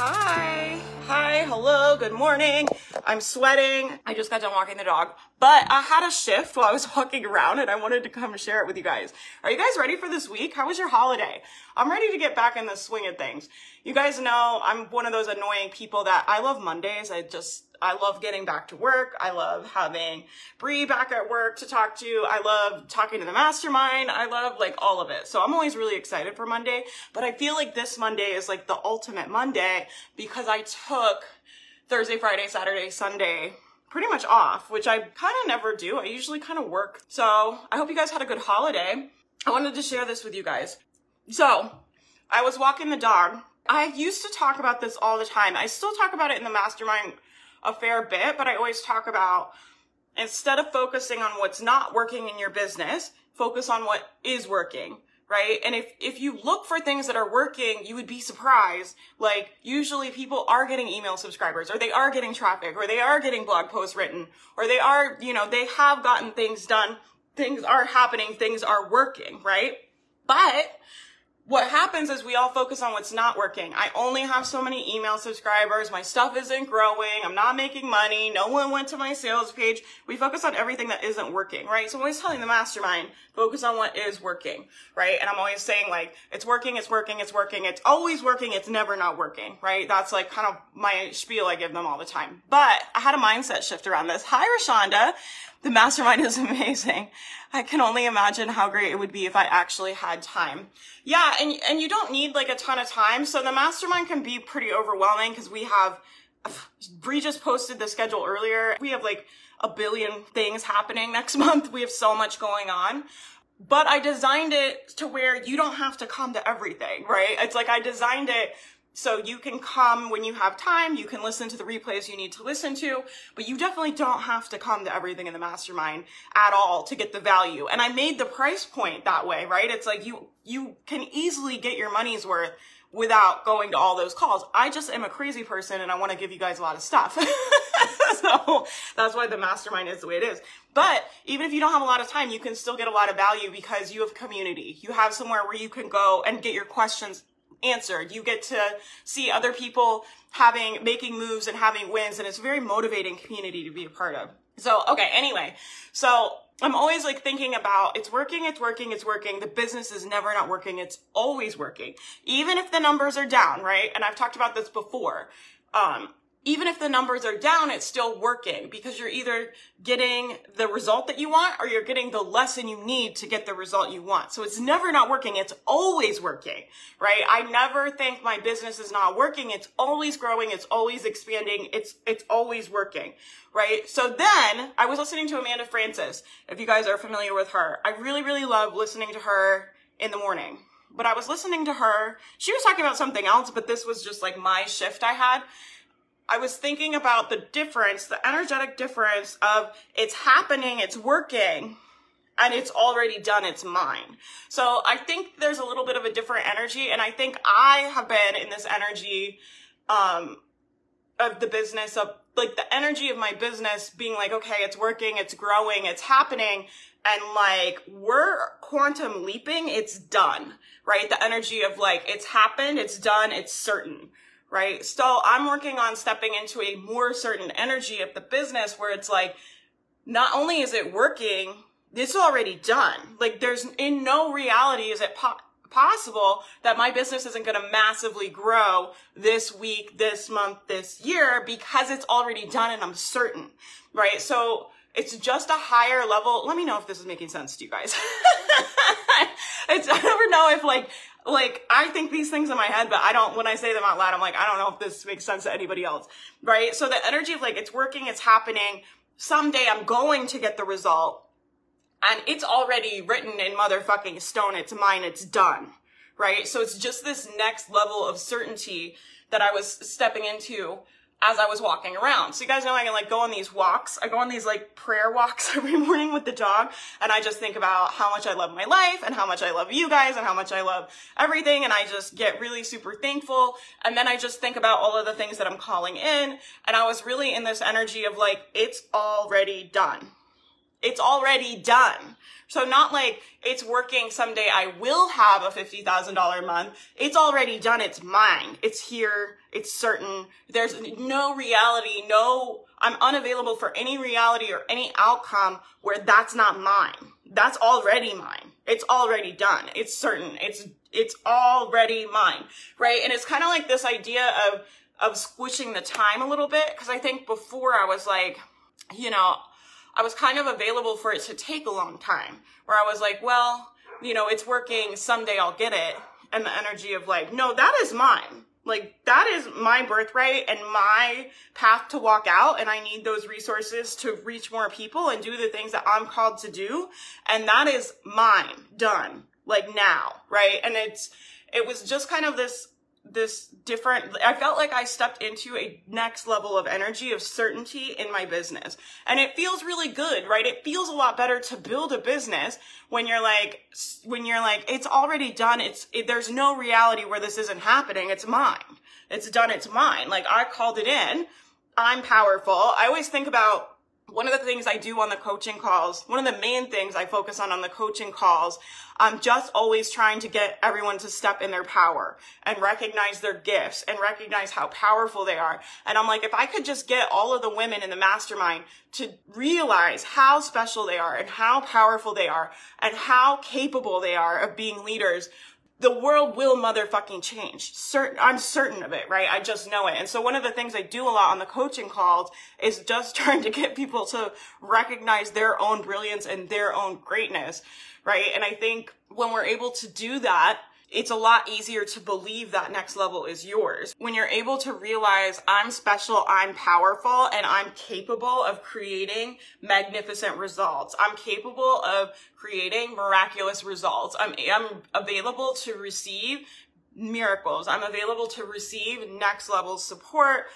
Hi. Hi. Hello. Good morning. I'm sweating. I just got done walking the dog, but I had a shift while I was walking around and I wanted to come share it with you guys. Are you guys ready for this week? How was your holiday? I'm ready to get back in the swing of things. You guys know I'm one of those annoying people that I love Mondays. I just I love getting back to work. I love having Bree back at work to talk to. I love talking to the mastermind. I love like all of it. So I'm always really excited for Monday, but I feel like this Monday is like the ultimate Monday because I took Thursday, Friday, Saturday, Sunday pretty much off, which I kind of never do. I usually kind of work. So I hope you guys had a good holiday. I wanted to share this with you guys. So I was walking the dog. I used to talk about this all the time. I still talk about it in the mastermind a fair bit, but I always talk about instead of focusing on what's not working in your business, focus on what is working, right? And if, if you look for things that are working, you would be surprised. Like usually people are getting email subscribers or they are getting traffic or they are getting blog posts written or they are, you know, they have gotten things done. Things are happening. Things are working, right? But what happens is we all focus on what's not working. I only have so many email subscribers. My stuff isn't growing. I'm not making money. No one went to my sales page. We focus on everything that isn't working, right? So I'm always telling the mastermind, focus on what is working, right? And I'm always saying like, it's working, it's working, it's working. It's always working. It's never not working, right? That's like kind of my spiel I give them all the time. But I had a mindset shift around this. Hi, Rashonda. The mastermind is amazing. I can only imagine how great it would be if I actually had time. Yeah, and and you don't need like a ton of time. So the mastermind can be pretty overwhelming because we have Bree just posted the schedule earlier. We have like a billion things happening next month. We have so much going on. But I designed it to where you don't have to come to everything, right? It's like I designed it so you can come when you have time, you can listen to the replays you need to listen to, but you definitely don't have to come to everything in the mastermind at all to get the value. And I made the price point that way, right? It's like you, you can easily get your money's worth without going to all those calls. I just am a crazy person and I want to give you guys a lot of stuff. so that's why the mastermind is the way it is. But even if you don't have a lot of time, you can still get a lot of value because you have community. You have somewhere where you can go and get your questions answered. You get to see other people having, making moves and having wins. And it's a very motivating community to be a part of. So, okay, anyway. So I'm always like thinking about it's working, it's working, it's working. The business is never not working. It's always working. Even if the numbers are down, right? And I've talked about this before. Um, even if the numbers are down, it's still working because you're either getting the result that you want or you're getting the lesson you need to get the result you want. So it's never not working. It's always working, right? I never think my business is not working. It's always growing. It's always expanding. It's, it's always working, right? So then I was listening to Amanda Frances. If you guys are familiar with her, I really, really love listening to her in the morning but I was listening to her. She was talking about something else, but this was just like my shift I had. I was thinking about the difference, the energetic difference of it's happening, it's working, and it's already done, it's mine. So I think there's a little bit of a different energy, and I think I have been in this energy um, of the business of like the energy of my business being like, okay, it's working, it's growing, it's happening, and like we're quantum leaping, it's done, right? The energy of like it's happened, it's done, it's certain right? So I'm working on stepping into a more certain energy of the business where it's like, not only is it working, it's already done. Like there's in no reality is it po- possible that my business isn't going to massively grow this week, this month, this year because it's already done and I'm certain, right? So it's just a higher level. Let me know if this is making sense to you guys. it's, I never know if like like I think these things in my head, but I don't, when I say them out loud, I'm like, I don't know if this makes sense to anybody else, right? So the energy of like, it's working, it's happening. Someday I'm going to get the result and it's already written in motherfucking stone. It's mine. It's done. Right. So it's just this next level of certainty that I was stepping into as I was walking around. So you guys know I can like go on these walks. I go on these like prayer walks every morning with the dog and I just think about how much I love my life and how much I love you guys and how much I love everything and I just get really super thankful and then I just think about all of the things that I'm calling in and I was really in this energy of like it's already done. It's already done. So not like it's working someday I will have a $50,000 month. It's already done. It's mine. It's here. It's certain. There's no reality, no, I'm unavailable for any reality or any outcome where that's not mine. That's already mine. It's already done. It's certain. It's, it's already mine. Right. And it's kind of like this idea of, of squishing the time a little bit. Cause I think before I was like, you know, I was kind of available for it to take a long time where I was like, well, you know, it's working. Someday I'll get it. And the energy of like, no, that is mine. Like that is my birthright and my path to walk out. And I need those resources to reach more people and do the things that I'm called to do. And that is mine done like now. Right. And it's, it was just kind of this this different i felt like i stepped into a next level of energy of certainty in my business. And it feels really good right? It feels a lot better to build a business when you're like when you're like it's already done. It's it, there's no reality where this isn't happening. It's mine. It's done. It's mine. Like i called it in. I'm powerful. I always think about one of the things I do on the coaching calls, one of the main things I focus on on the coaching calls, I'm just always trying to get everyone to step in their power and recognize their gifts and recognize how powerful they are. And I'm like, if I could just get all of the women in the mastermind to realize how special they are and how powerful they are and how capable they are of being leaders, the world will motherfucking change. Certain, I'm certain of it, right? I just know it. And so one of the things I do a lot on the coaching calls is just trying to get people to recognize their own brilliance and their own greatness, right? And I think when we're able to do that, it's a lot easier to believe that next level is yours. When you're able to realize I'm special, I'm powerful, and I'm capable of creating magnificent results. I'm capable of creating miraculous results. I'm, I'm available to receive miracles. I'm available to receive next level support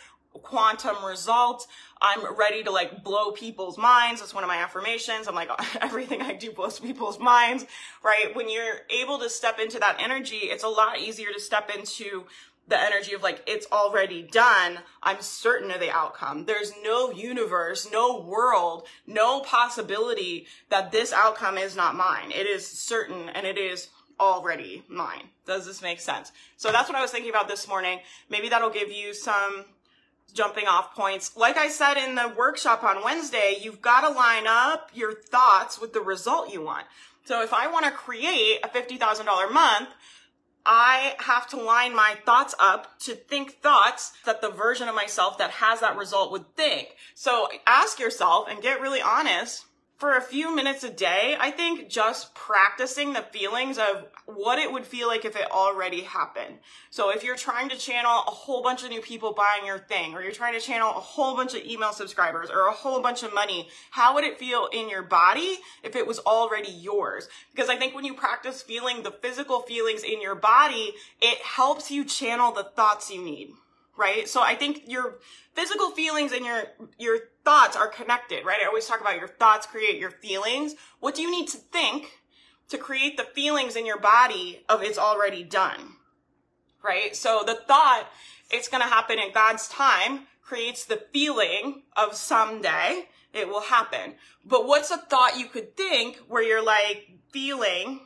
quantum results. I'm ready to like blow people's minds. That's one of my affirmations. I'm like, everything I do blows people's minds, right? When you're able to step into that energy, it's a lot easier to step into the energy of like, it's already done. I'm certain of the outcome. There's no universe, no world, no possibility that this outcome is not mine. It is certain and it is already mine. Does this make sense? So that's what I was thinking about this morning. Maybe that'll give you some jumping off points. Like I said in the workshop on Wednesday, you've got to line up your thoughts with the result you want. So if I want to create a $50,000 month, I have to line my thoughts up to think thoughts that the version of myself that has that result would think. So ask yourself and get really honest for a few minutes a day, I think just practicing the feelings of what it would feel like if it already happened. So if you're trying to channel a whole bunch of new people buying your thing, or you're trying to channel a whole bunch of email subscribers or a whole bunch of money, how would it feel in your body if it was already yours? Because I think when you practice feeling the physical feelings in your body, it helps you channel the thoughts you need right? So I think your physical feelings and your your thoughts are connected, right? I always talk about your thoughts create your feelings. What do you need to think to create the feelings in your body of it's already done? Right? So the thought it's going to happen in God's time creates the feeling of someday it will happen. But what's a thought you could think where you're like feeling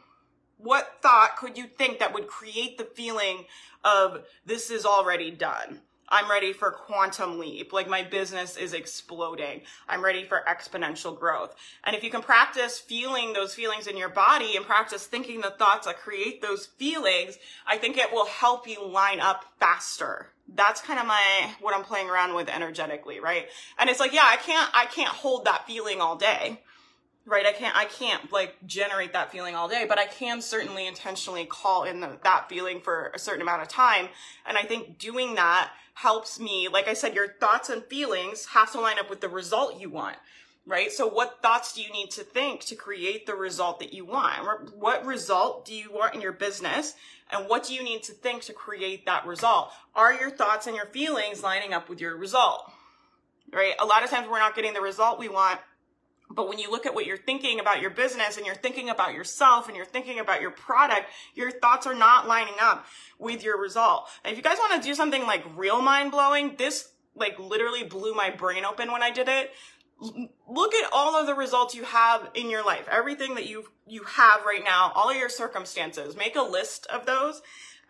what thought could you think that would create the feeling of this is already done? I'm ready for quantum leap. Like my business is exploding. I'm ready for exponential growth. And if you can practice feeling those feelings in your body and practice thinking the thoughts that create those feelings, I think it will help you line up faster. That's kind of my, what I'm playing around with energetically, right? And it's like, yeah, I can't, I can't hold that feeling all day right i can't i can't like generate that feeling all day but i can certainly intentionally call in the, that feeling for a certain amount of time and i think doing that helps me like i said your thoughts and feelings have to line up with the result you want right? So what thoughts do you need to think to create the result that you want? What result do you want in your business? And what do you need to think to create that result? Are your thoughts and your feelings lining up with your result? Right? A lot of times we're not getting the result we want. But when you look at what you're thinking about your business and you're thinking about yourself and you're thinking about your product, your thoughts are not lining up with your result. And if you guys want to do something like real mind blowing, this like literally blew my brain open when I did it. Look at all of the results you have in your life. Everything that you you have right now all of your circumstances. Make a list of those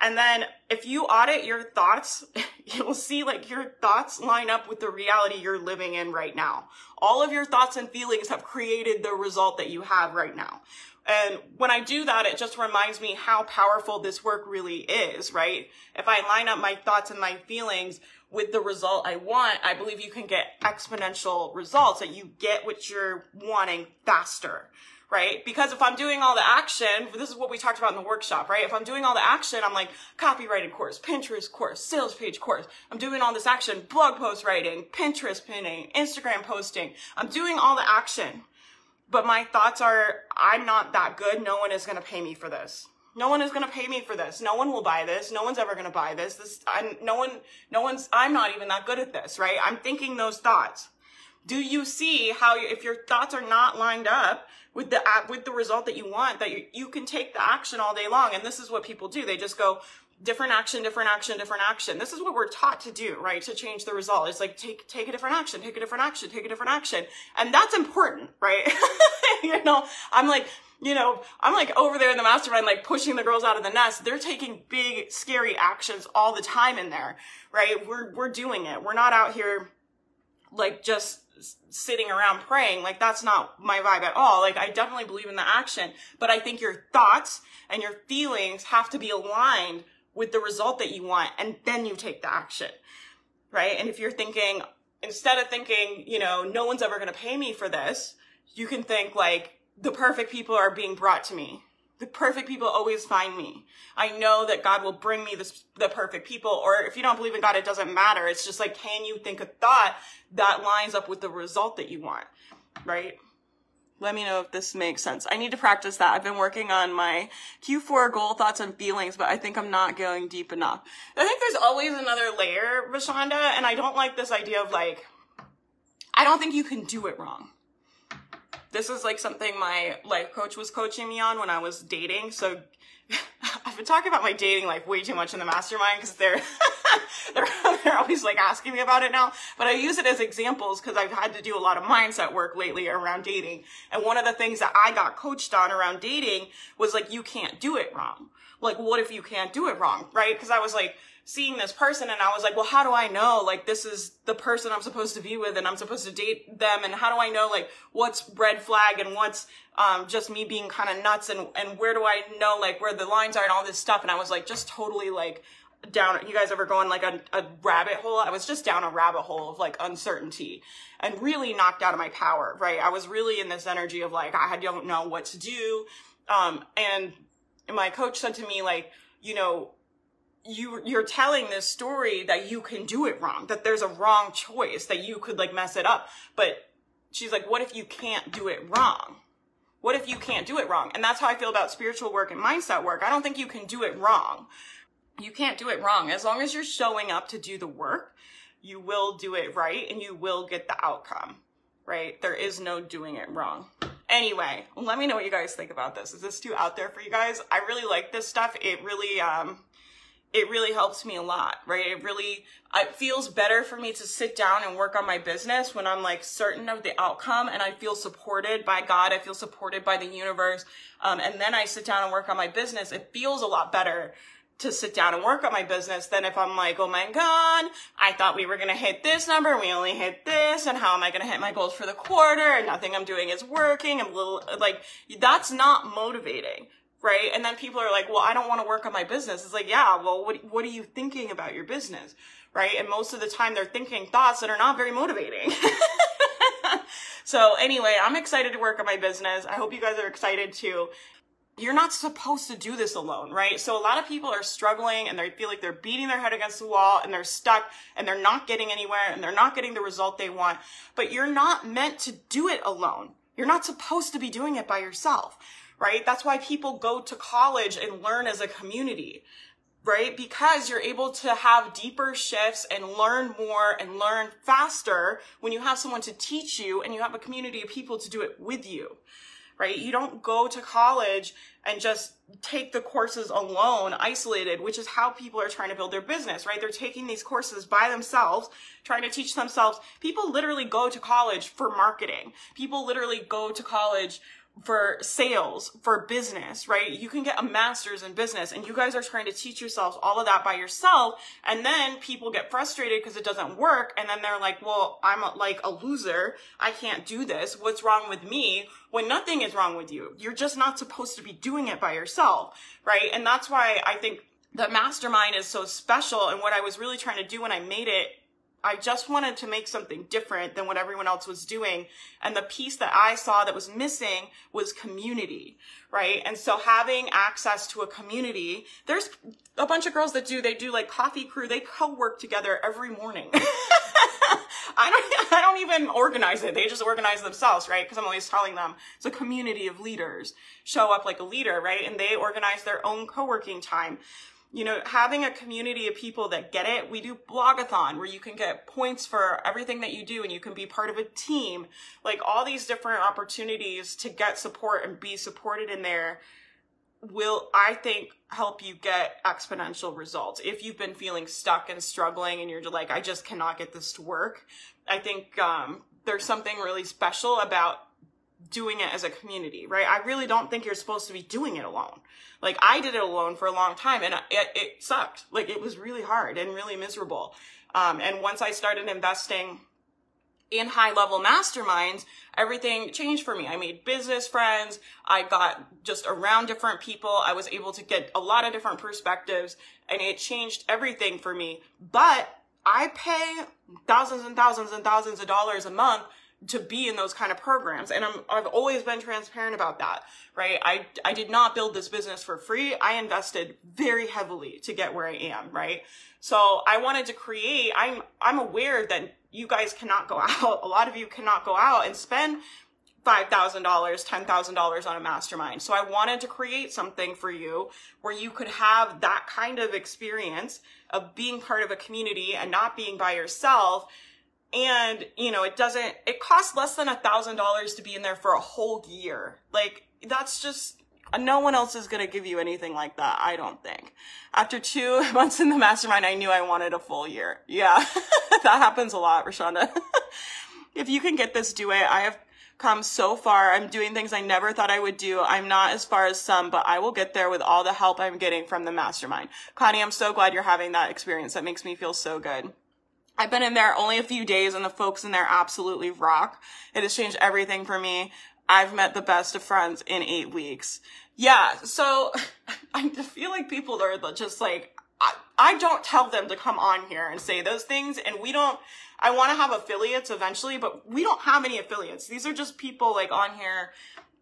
and then if you audit your thoughts you'll see like your thoughts line up with the reality you're living in right now. All of your thoughts and feelings have created the result that you have right now. And when I do that, it just reminds me how powerful this work really is, right? If I line up my thoughts and my feelings with the result I want, I believe you can get exponential results that you get what you're wanting faster, right? Because if I'm doing all the action, this is what we talked about in the workshop, right? If I'm doing all the action, I'm like copywriting course, Pinterest course, sales page course. I'm doing all this action, blog post writing, Pinterest pinning, Instagram posting. I'm doing all the action. But my thoughts are, I'm not that good. No one is going to pay me for this. No one is going to pay me for this. No one will buy this. No one's ever going to buy this. This, I'm, no one, no one's, I'm not even that good at this, right? I'm thinking those thoughts. Do you see how if your thoughts are not lined up with the with the result that you want, that you, you can take the action all day long? And this is what people do. They just go, different action, different action, different action. This is what we're taught to do, right? To change the result. It's like take take a different action, take a different action, take a different action. And that's important, right? you know, I'm like, you know, I'm like over there in the mastermind, like pushing the girls out of the nest. They're taking big, scary actions all the time in there, right? We're, we're doing it. We're not out here like just sitting around praying. Like that's not my vibe at all. Like I definitely believe in the action, but I think your thoughts and your feelings have to be aligned with the result that you want and then you take the action. Right? And if you're thinking, instead of thinking, you know, no one's ever going to pay me for this, you can think like, the perfect people are being brought to me. The perfect people always find me. I know that God will bring me this, the perfect people. Or if you don't believe in God, it doesn't matter. It's just like, can you think a thought that lines up with the result that you want? Right? Let me know if this makes sense. I need to practice that. I've been working on my Q4 goal thoughts and feelings, but I think I'm not going deep enough. I think there's always another layer, Rashonda, and I don't like this idea of like, I don't think you can do it wrong this is like something my life coach was coaching me on when I was dating. So I've been talking about my dating life way too much in the mastermind because they're, they're they're always like asking me about it now. But I use it as examples because I've had to do a lot of mindset work lately around dating. And one of the things that I got coached on around dating was like you can't do it wrong. Like what if you can't do it wrong, right? Because I was like seeing this person and I was like, well, how do I know? Like this is the person I'm supposed to be with and I'm supposed to date them and how do I know like what's red flag and what's um, just me being kind of nuts and and where do I know like where the lines are and all this stuff? And I was like just totally like down you guys ever go like a, a rabbit hole? I was just down a rabbit hole of like uncertainty and really knocked out of my power right? I was really in this energy of like i don't know what to do. Um, and my coach said to me like you know you you're telling this story that you can do it wrong, that there's a wrong choice, that you could like mess it up. But she's like, what if you can't do it wrong? What if you can't do it wrong? And that's how I feel about spiritual work and mindset work. I don't think you can do it wrong. You can't do it wrong. As long as you're showing up to do the work, you will do it right and you will get the outcome, right? There is no doing it wrong. Anyway, let me know what you guys think about this. Is this too out there for you guys? I really like this stuff. It really, um, it really helps me a lot, right? It really, it feels better for me to sit down and work on my business when I'm like certain of the outcome and I feel supported by God. I feel supported by the universe. Um, and then I sit down and work on my business. It feels a lot better to sit down and work on my business than if I'm like, oh my God, I thought we were going to hit this number we only hit this. And how am I going to hit my goals for the quarter? And nothing I'm doing is working. I'm little like, that's not motivating right? And then people are like, well, I don't want to work on my business. It's like, yeah, well, what, what are you thinking about your business? Right. And most of the time they're thinking thoughts that are not very motivating. so anyway, I'm excited to work on my business. I hope you guys are excited too. you're not supposed to do this alone, right? So a lot of people are struggling and they feel like they're beating their head against the wall and they're stuck and they're not getting anywhere and they're not getting the result they want. But you're not meant to do it alone. You're not supposed to be doing it by yourself, right? That's why people go to college and learn as a community right? Because you're able to have deeper shifts and learn more and learn faster when you have someone to teach you and you have a community of people to do it with you, right? You don't go to college and just take the courses alone, isolated, which is how people are trying to build their business, right? They're taking these courses by themselves, trying to teach themselves. People literally go to college for marketing. People literally go to college for sales, for business, right? You can get a master's in business and you guys are trying to teach yourselves all of that by yourself. And then people get frustrated because it doesn't work. And then they're like, well, I'm a, like a loser. I can't do this. What's wrong with me? When nothing is wrong with you. You're just not supposed to be doing it by yourself, right? And that's why I think the mastermind is so special. And what I was really trying to do when I made it I just wanted to make something different than what everyone else was doing. And the piece that I saw that was missing was community, right? And so having access to a community, there's a bunch of girls that do, they do like coffee crew, they co-work together every morning. I don't, I don't even organize it. They just organize themselves, right? Because I'm always telling them it's a community of leaders. Show up like a leader, right? And they organize their own co-working time you know, having a community of people that get it. We do blogathon where you can get points for everything that you do and you can be part of a team. Like all these different opportunities to get support and be supported in there will, I think, help you get exponential results. If you've been feeling stuck and struggling and you're like, I just cannot get this to work. I think, um, there's something really special about doing it as a community, right? I really don't think you're supposed to be doing it alone. Like I did it alone for a long time and it, it sucked. Like it was really hard and really miserable. Um, and once I started investing in high level masterminds, everything changed for me. I made business friends. I got just around different people. I was able to get a lot of different perspectives and it changed everything for me. But I pay thousands and thousands and thousands of dollars a month to be in those kind of programs. And I'm, I've always been transparent about that, right? I, I did not build this business for free. I invested very heavily to get where I am, right? So I wanted to create, I'm, I'm aware that you guys cannot go out. A lot of you cannot go out and spend $5,000, $10,000 on a mastermind. So I wanted to create something for you where you could have that kind of experience of being part of a community and not being by yourself and you know it doesn't it costs less than a thousand dollars to be in there for a whole year. Like that's just no one else is going to give you anything like that i don't think. After two months in the mastermind i knew i wanted a full year. Yeah that happens a lot rashonda. If you can get this do it. I have come so far. I'm doing things i never thought i would do. I'm not as far as some but i will get there with all the help i'm getting from the mastermind. Connie i'm so glad you're having that experience. That makes me feel so good I've been in there only a few days and the folks in there absolutely rock. It has changed everything for me. I've met the best of friends in eight weeks. Yeah. So I feel like people are just like, I, I don't tell them to come on here and say those things. And we don't, I want to have affiliates eventually, but we don't have any affiliates. These are just people like on here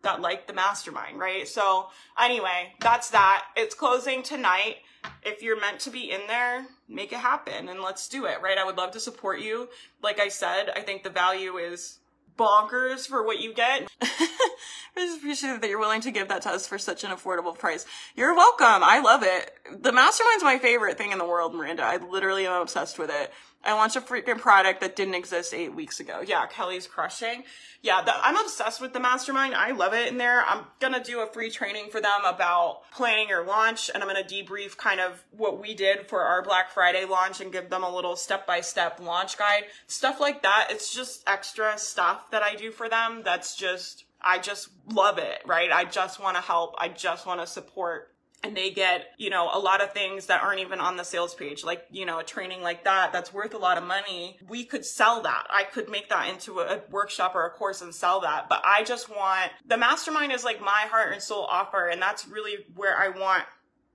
that like the mastermind, right? So anyway, that's that. It's closing tonight if you're meant to be in there, make it happen and let's do it, right? I would love to support you. Like I said, I think the value is bonkers for what you get. I just appreciate that you're willing to give that to us for such an affordable price. You're welcome. I love it. The mastermind's my favorite thing in the world, Miranda. I literally am obsessed with it. I launched a freaking product that didn't exist eight weeks ago. Yeah, Kelly's crushing. Yeah, the, I'm obsessed with the mastermind. I love it in there. I'm gonna do a free training for them about planning your launch, and I'm gonna debrief kind of what we did for our Black Friday launch and give them a little step by step launch guide. Stuff like that. It's just extra stuff that I do for them. That's just, I just love it, right? I just wanna help. I just wanna support and they get, you know, a lot of things that aren't even on the sales page, like, you know, a training like that, that's worth a lot of money. We could sell that. I could make that into a workshop or a course and sell that. But I just want the mastermind is like my heart and soul offer. And that's really where I want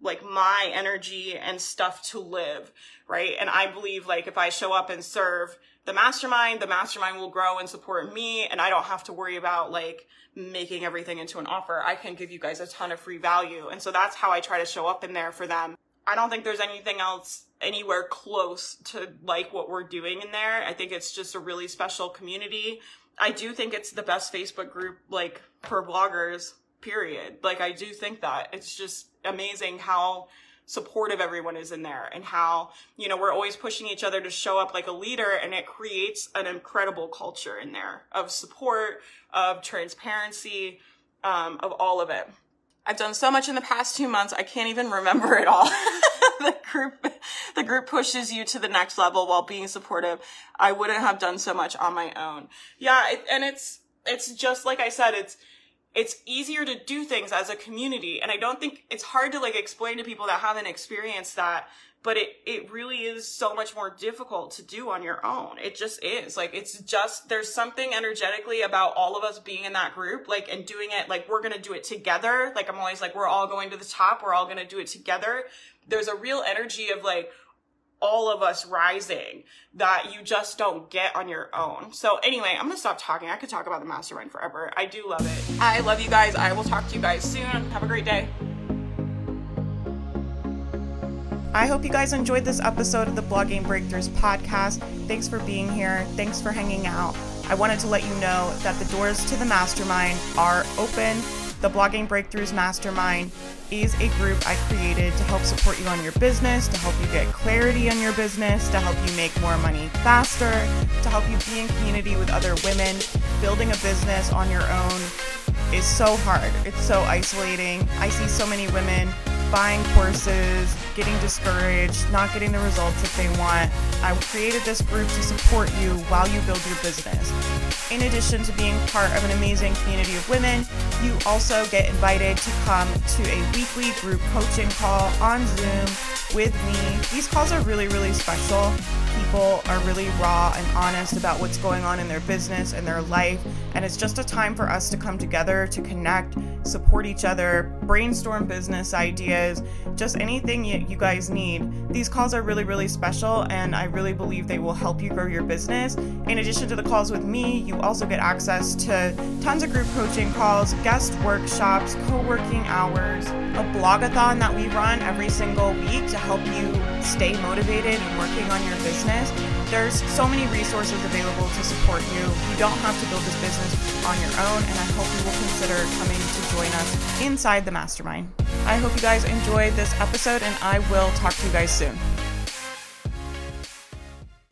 like my energy and stuff to live. Right. And I believe like if I show up and serve, the mastermind, the mastermind will grow and support me and I don't have to worry about like making everything into an offer. I can give you guys a ton of free value. And so that's how I try to show up in there for them. I don't think there's anything else anywhere close to like what we're doing in there. I think it's just a really special community. I do think it's the best Facebook group like for bloggers, period. Like I do think that. It's just amazing how supportive everyone is in there and how, you know, we're always pushing each other to show up like a leader and it creates an incredible culture in there of support, of transparency, um, of all of it. I've done so much in the past two months, I can't even remember it all. the group, the group pushes you to the next level while being supportive. I wouldn't have done so much on my own. Yeah. It, and it's, it's just like I said, it's, it's easier to do things as a community. And I don't think it's hard to like explain to people that haven't experienced that, but it, it really is so much more difficult to do on your own. It just is like, it's just, there's something energetically about all of us being in that group, like, and doing it, like, we're going to do it together. Like, I'm always like, we're all going to the top. We're all going to do it together. There's a real energy of like, all of us rising that you just don't get on your own. So anyway, I'm gonna stop talking. I could talk about the mastermind forever. I do love it. I love you guys. I will talk to you guys soon. Have a great day. I hope you guys enjoyed this episode of the Blogging Breakthroughs podcast. Thanks for being here. Thanks for hanging out. I wanted to let you know that the doors to the mastermind are open. The Blogging Breakthroughs Mastermind is a group I created to help support you on your business, to help you get clarity on your business, to help you make more money faster, to help you be in community with other women. Building a business on your own is so hard. It's so isolating. I see so many women buying courses, getting discouraged, not getting the results that they want. I created this group to support you while you build your business. In addition to being part of an amazing community of women, you also get invited to come to a weekly group coaching call on Zoom with me. These calls are really, really special. People are really raw and honest about what's going on in their business and their life. And it's just a time for us to come together to connect, support each other, brainstorm business ideas, just anything you, you guys need. These calls are really, really special, and I really believe they will help you grow your business. In addition to the calls with me, you also get access to tons of group coaching calls, guest workshops, co working hours, a blogathon that we run every single week to help you stay motivated and working on your business. There's so many resources available to support you. You don't have to build this business on your own, and I hope you will consider coming to join us inside the mastermind. I hope you guys enjoyed this episode, and I will talk to you guys soon.